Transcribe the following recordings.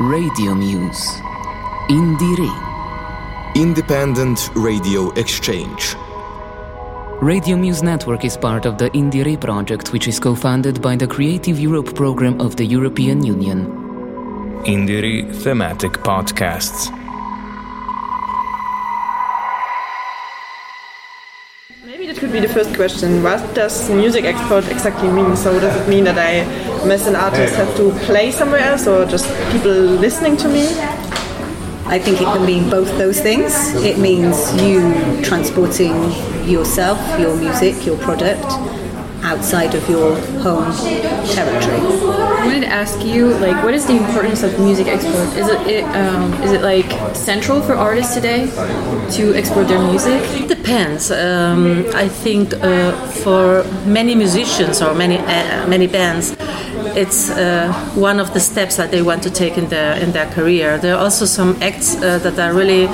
Radio Muse. Indire. Independent Radio Exchange. Radio Muse Network is part of the Indire project, which is co funded by the Creative Europe program of the European Union. Indire Thematic Podcasts. Maybe that could be the first question. What does music export exactly mean? So does it mean that I, as an artist, have to play somewhere else, or just people listening to me? I think it can mean both those things. It means you transporting yourself, your music, your product outside of your home territory. I wanted to ask you, like, what is the importance of music export? Is it, it um, is it like central for artists today to export their music? It depends. Um, I think uh, for many musicians or many uh, many bands, it's uh, one of the steps that they want to take in their in their career. There are also some acts uh, that are really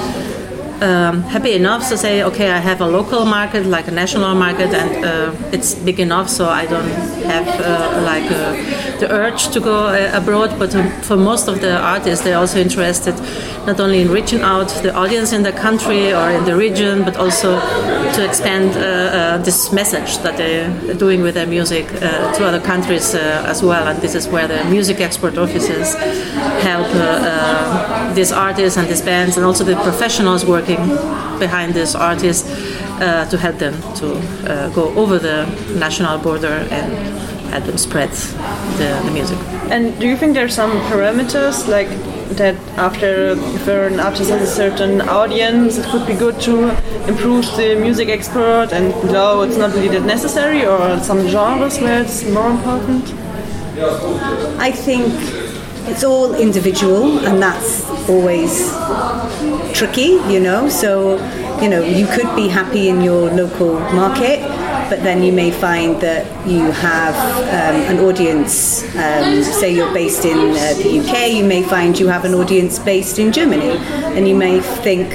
um, happy enough to say, okay, I have a local market, like a national market, and uh, it's big enough, so I don't have uh, like uh, the urge to go uh, abroad. But um, for most of the artists, they're also interested not only in reaching out the audience in the country or in the region, but also to expand uh, uh, this message that they're doing with their music to other countries as well. And this is where the music export offices help these artists and these bands, and also the professionals working behind these artists uh, to help them to uh, go over the national border and help them spread the, the music. And do you think there are some parameters like that after if an artist has a certain audience, it could be good to improve the music export, and no, it's not really that necessary, or some genres where it's more important? I think it's all individual, and that's always tricky, you know. So, you know, you could be happy in your local market, but then you may find that you have um, an audience, um, say you're based in uh, the UK, you may find you have an audience based in Germany, and you may think,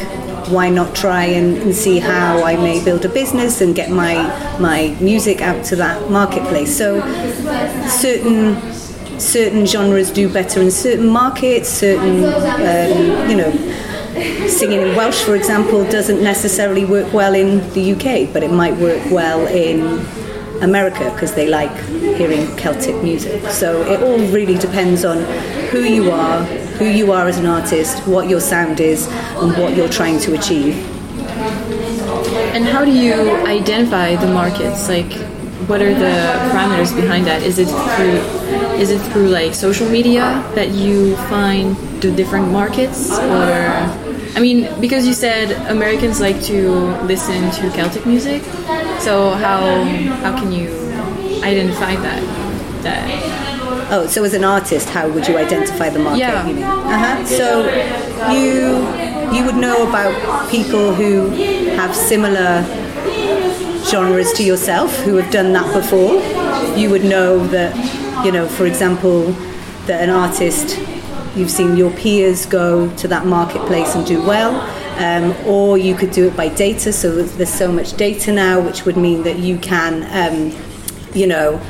why not try and, and, see how I may build a business and get my my music out to that marketplace. So certain certain genres do better in certain markets, certain um, you know singing in Welsh, for example, doesn't necessarily work well in the UK, but it might work well in America because they like hearing Celtic music. So it all really depends on who you are, who you are as an artist, what your sound is, and what you're trying to achieve. And how do you identify the markets? Like, what are the parameters behind that? Is it through is it through like social media that you find the different markets or I mean, because you said Americans like to listen to Celtic music, so how how can you identify that? That oh, so as an artist, how would you identify the market? Yeah. You mean? Uh-huh. So you you would know about people who have similar genres to yourself, who have done that before. You would know that, you know, for example, that an artist you've seen your peers go to that marketplace and do well. Um, or you could do it by data. So there's so much data now, which would mean that you can, um, you know,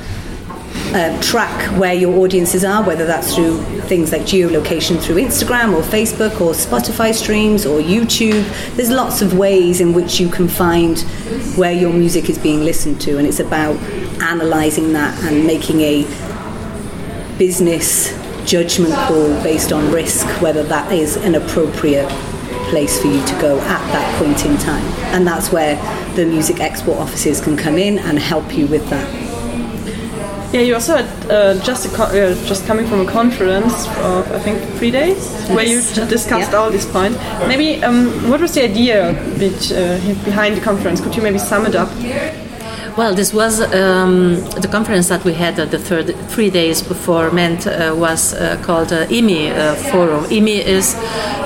uh, track where your audiences are, whether that's through things like geolocation through Instagram or Facebook or Spotify streams or YouTube. There's lots of ways in which you can find where your music is being listened to, and it's about analysing that and making a business judgment call based on risk, whether that is an appropriate place for you to go at that point in time. And that's where the music export offices can come in and help you with that. Yeah, you also had uh, just uh, just coming from a conference of I think three days yes. where you discussed yeah. all these points. Maybe um, what was the idea bit, uh, behind the conference? Could you maybe sum it up? Well, this was um, the conference that we had the third three days before Ment uh, was uh, called uh, EMEE uh, Forum. EMEE is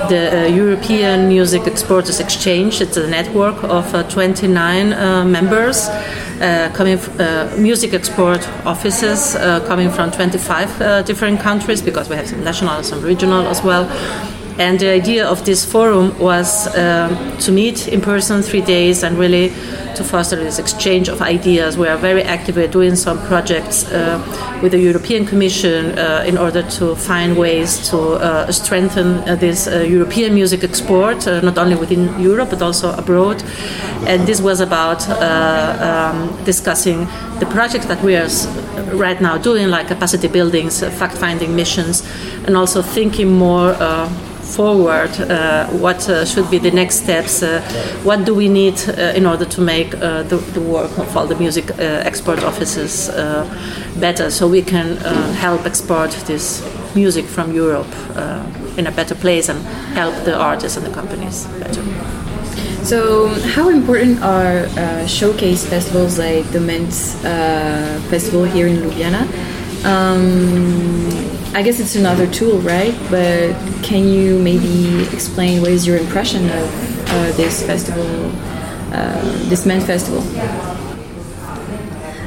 the uh, European Music Exporters Exchange. It's a network of uh, 29 members. Uh, coming uh, music export offices uh, coming from 25 different countries because we have some national, and some regional as well. And the idea of this forum was um, to meet in person three days and really to foster this exchange of ideas. We are very active. We're doing some projects uh, with the European Commission uh, in order to find ways to uh, strengthen uh, this uh, European music export, not only within Europe but also abroad. And this was about um, discussing the projects that we are right now doing, like capacity buildings, fact-finding missions, and also thinking more forward, uh, what uh, should be the next steps, uh, what do we need in order to make the, the, work of all the music export offices better so we can help export this music from Europe in a better place and help the artists and the companies better. So, how important are uh, showcase festivals like the Men's uh, Festival here in Ljubljana? Um, I guess it's another tool, right? But can you maybe explain what is your impression of uh, this festival, uh, this Ment Festival?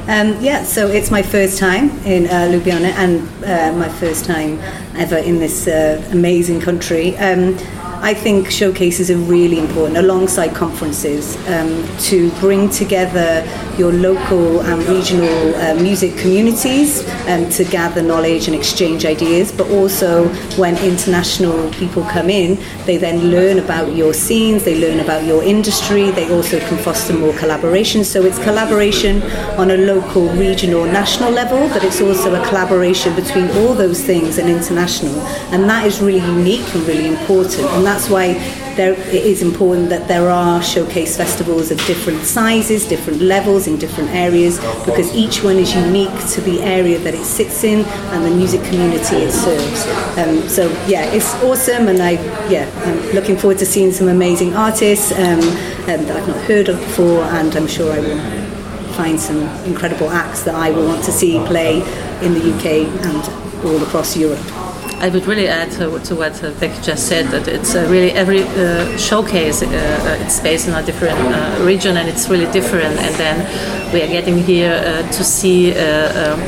Um, yeah, so it's my first time in uh, Ljubljana and uh, my first time ever in this uh, amazing country. Um, I think showcases are really important alongside conferences um, to bring together your local and regional uh, music communities um, to gather knowledge and exchange ideas, but also when international people come in, they then learn about your scenes, they learn about your industry, they also can foster more collaboration. So it's collaboration on a local, regional, national level, but it's also a collaboration between all those things and international. And that is really unique and really important. And that's why there, it is important that there are showcase festivals of different sizes, different levels in different areas, because each one is unique to the area that it sits in and the music community it serves. Um, so yeah, it's awesome, and I yeah, I'm looking forward to seeing some amazing artists um, um, that I've not heard of before, and I'm sure I will find some incredible acts that I will want to see play in the UK and all across Europe. I would really add to, to what uh, Becky just said that it's uh, really every uh, showcase uh, uh, it's based in a different uh, region and it's really different. And then we are getting here to see um,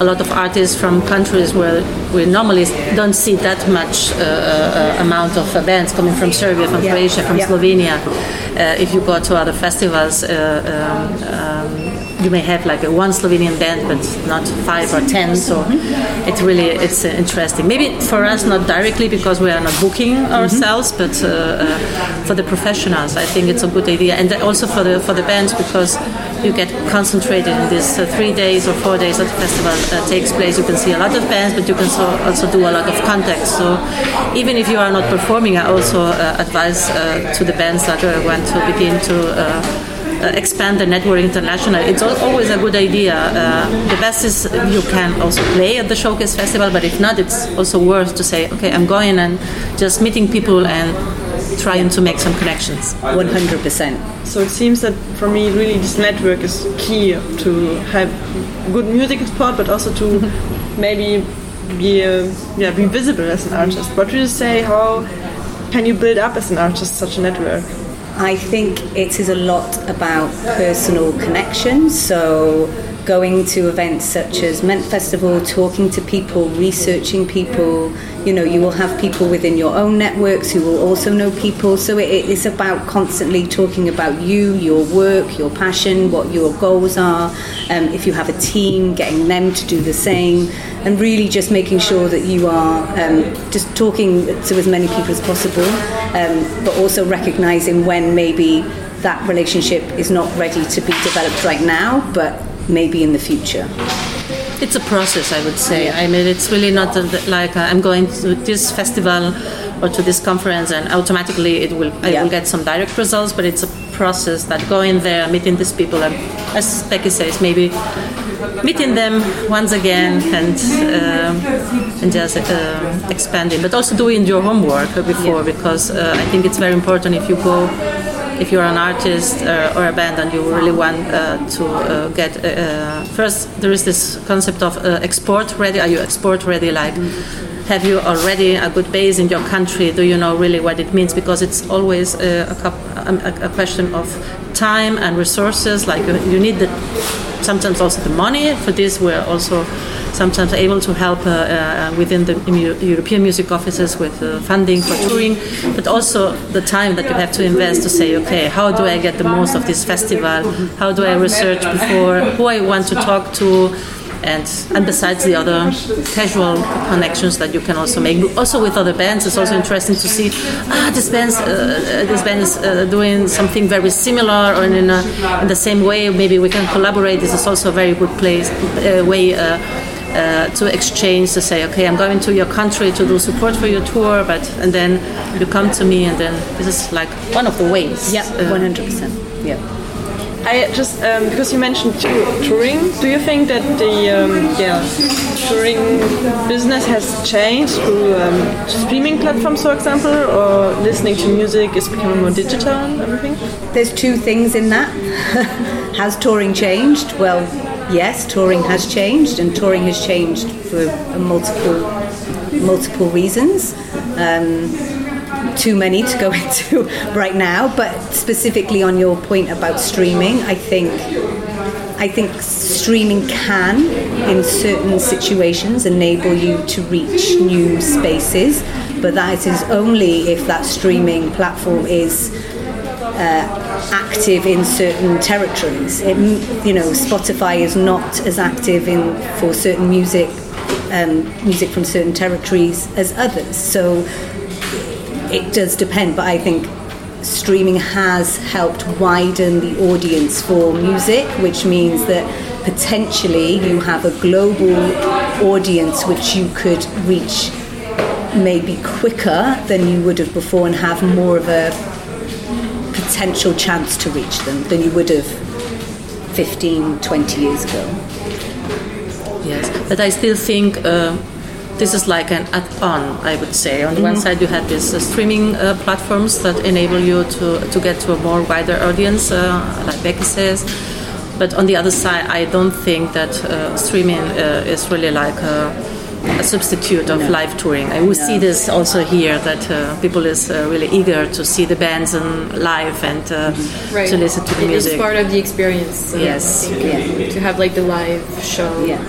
a lot of artists from countries where we normally don't see that much amount of bands coming from Serbia, from yeah. Croatia, from yeah. Slovenia. if you go to other festivals. Um, um, you may have like a one Slovenian band, but not five or ten. So mm-hmm. it's really it's uh, interesting. Maybe for us not directly because we are not booking mm-hmm. ourselves, but uh, uh, for the professionals, I think it's a good idea, and also for the for the bands because you get concentrated in these uh, three days or four days that the festival uh, takes place. You can see a lot of bands, but you can so also do a lot of contacts. So even if you are not performing, I also uh, advise to the bands that want to begin to uh, expand the network internationally. It's always a good idea. Uh, the best is you can also play at the Showcase Festival, but if not, it's also worth to say, okay, I'm going and just meeting people and trying to make some connections. 100%. So it seems that for me, really, this network is key to have good music support, but also to maybe be uh, yeah be visible as an artist. What would you say? How can you build up as an artist such a network? I think it is a lot about personal connection. So going to events such as Ment Festival, talking to people, researching people. You know, you will have people within your own networks who will also know people. So it is about constantly talking about you, your work, your passion, what your goals are. Um, if you have a team, getting them to do the same, and really just making sure that you are um, just talking to as many people as possible, um, but also recognizing when maybe that relationship is not ready to be developed right now, but maybe in the future? It's a process, I would say. I mean, it's really not like uh, I'm going to this festival or to this conference and automatically it will I yeah. will get some direct results, but it's a process that going there, meeting these people, and as Becky says, maybe meeting them once again and uh, and just uh, expanding, but also doing your homework before yeah. because uh, I think it's very important if you go if you're an artist uh, or a band and you really want uh, to uh, get uh, first there is this concept of uh, export ready. Are you export ready? Like have you already a good base in your country? Do you know really what it means? Because it's always uh, a, um, a, a, question of time and resources. Like you, you need the sometimes also the money for this we're also sometimes able to help uh, uh, within the European music offices with uh, funding for touring, but also the time that you have to invest to say, okay, how do I get the most of this festival? How do I research before who I want to talk to? And and besides the other casual connections that you can also make also with other bands it's also interesting to see ah this band's uh, uh, this band is uh, doing something very similar or in, a, in the same way. Maybe we can collaborate. This is also a very good place uh, way uh, uh, to exchange to say okay i'm going to your country to do support for your tour but and then you come to me and then this is like one of the ways. Yeah 100% yeah I just um, because you mentioned touring. Do you think that the um, yeah touring business has changed through um, streaming platforms, for example, or listening to music is becoming more digital and everything? There's two things in that. has touring changed? Well, yes, touring has changed, and touring has changed for multiple multiple reasons. Um, too many to go into right now, but specifically on your point about streaming, I think I think streaming can, in certain situations, enable you to reach new spaces, but that is only if that streaming platform is uh, active in certain territories. It, you know, Spotify is not as active in for certain music, um, music from certain territories as others. So it does depend, but I think streaming has helped widen the audience for music, which means that potentially you have a global audience which you could reach maybe quicker than you would have before and have more of a potential chance to reach them than you would have 15, 20 years ago. Yes, but I still think. Uh this is like an add-on, I would say. On the mm-hmm. one side, you have these uh, streaming uh, platforms that enable you to, to get to a more wider audience, uh, like Becky says. But on the other side, I don't think that uh, streaming uh, is really like a, a substitute of no. live touring. I will no. see this also here that uh, people is really eager to see the bands and live and mm-hmm. right. to listen to the it music. It's part of the experience. yes, yeah. to have like the live show. Yeah.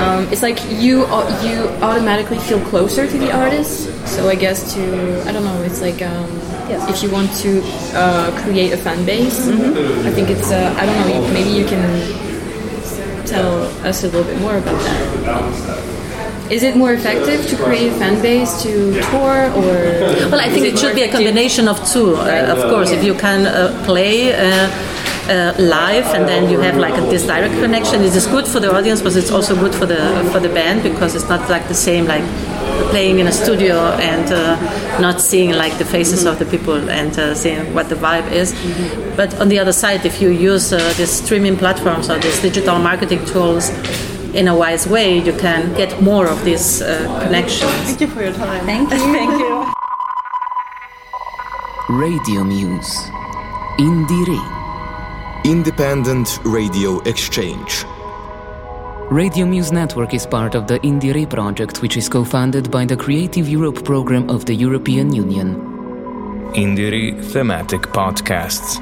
Um, it's like you you automatically feel closer to the artist. So I guess to I don't know. It's like um, yeah. if you want to uh, create a fan base, mm-hmm. I think it's uh, I don't know. Maybe you can tell us a little bit more about that. Is it more effective to create a fan base to tour, or well, I think it, it should be a combination of two. Uh, of course, if you can uh, play uh, uh, live and then you have like a, this direct connection. It is good for the audience, but it's also good for the for the band because it's not like the same like playing in a studio and uh, not seeing like the faces mm-hmm. of the people and uh, seeing what the vibe is. Mm-hmm. But on the other side, if you use uh, these streaming platforms or these digital marketing tools in a wise way, you can get more of these uh, connections. Thank you for your time. Thank you. Thank you. Radio Muse. Indire. Independent Radio Exchange. Radio Muse Network is part of the Indire project, which is co funded by the Creative Europe program of the European Union. Indire Thematic Podcasts.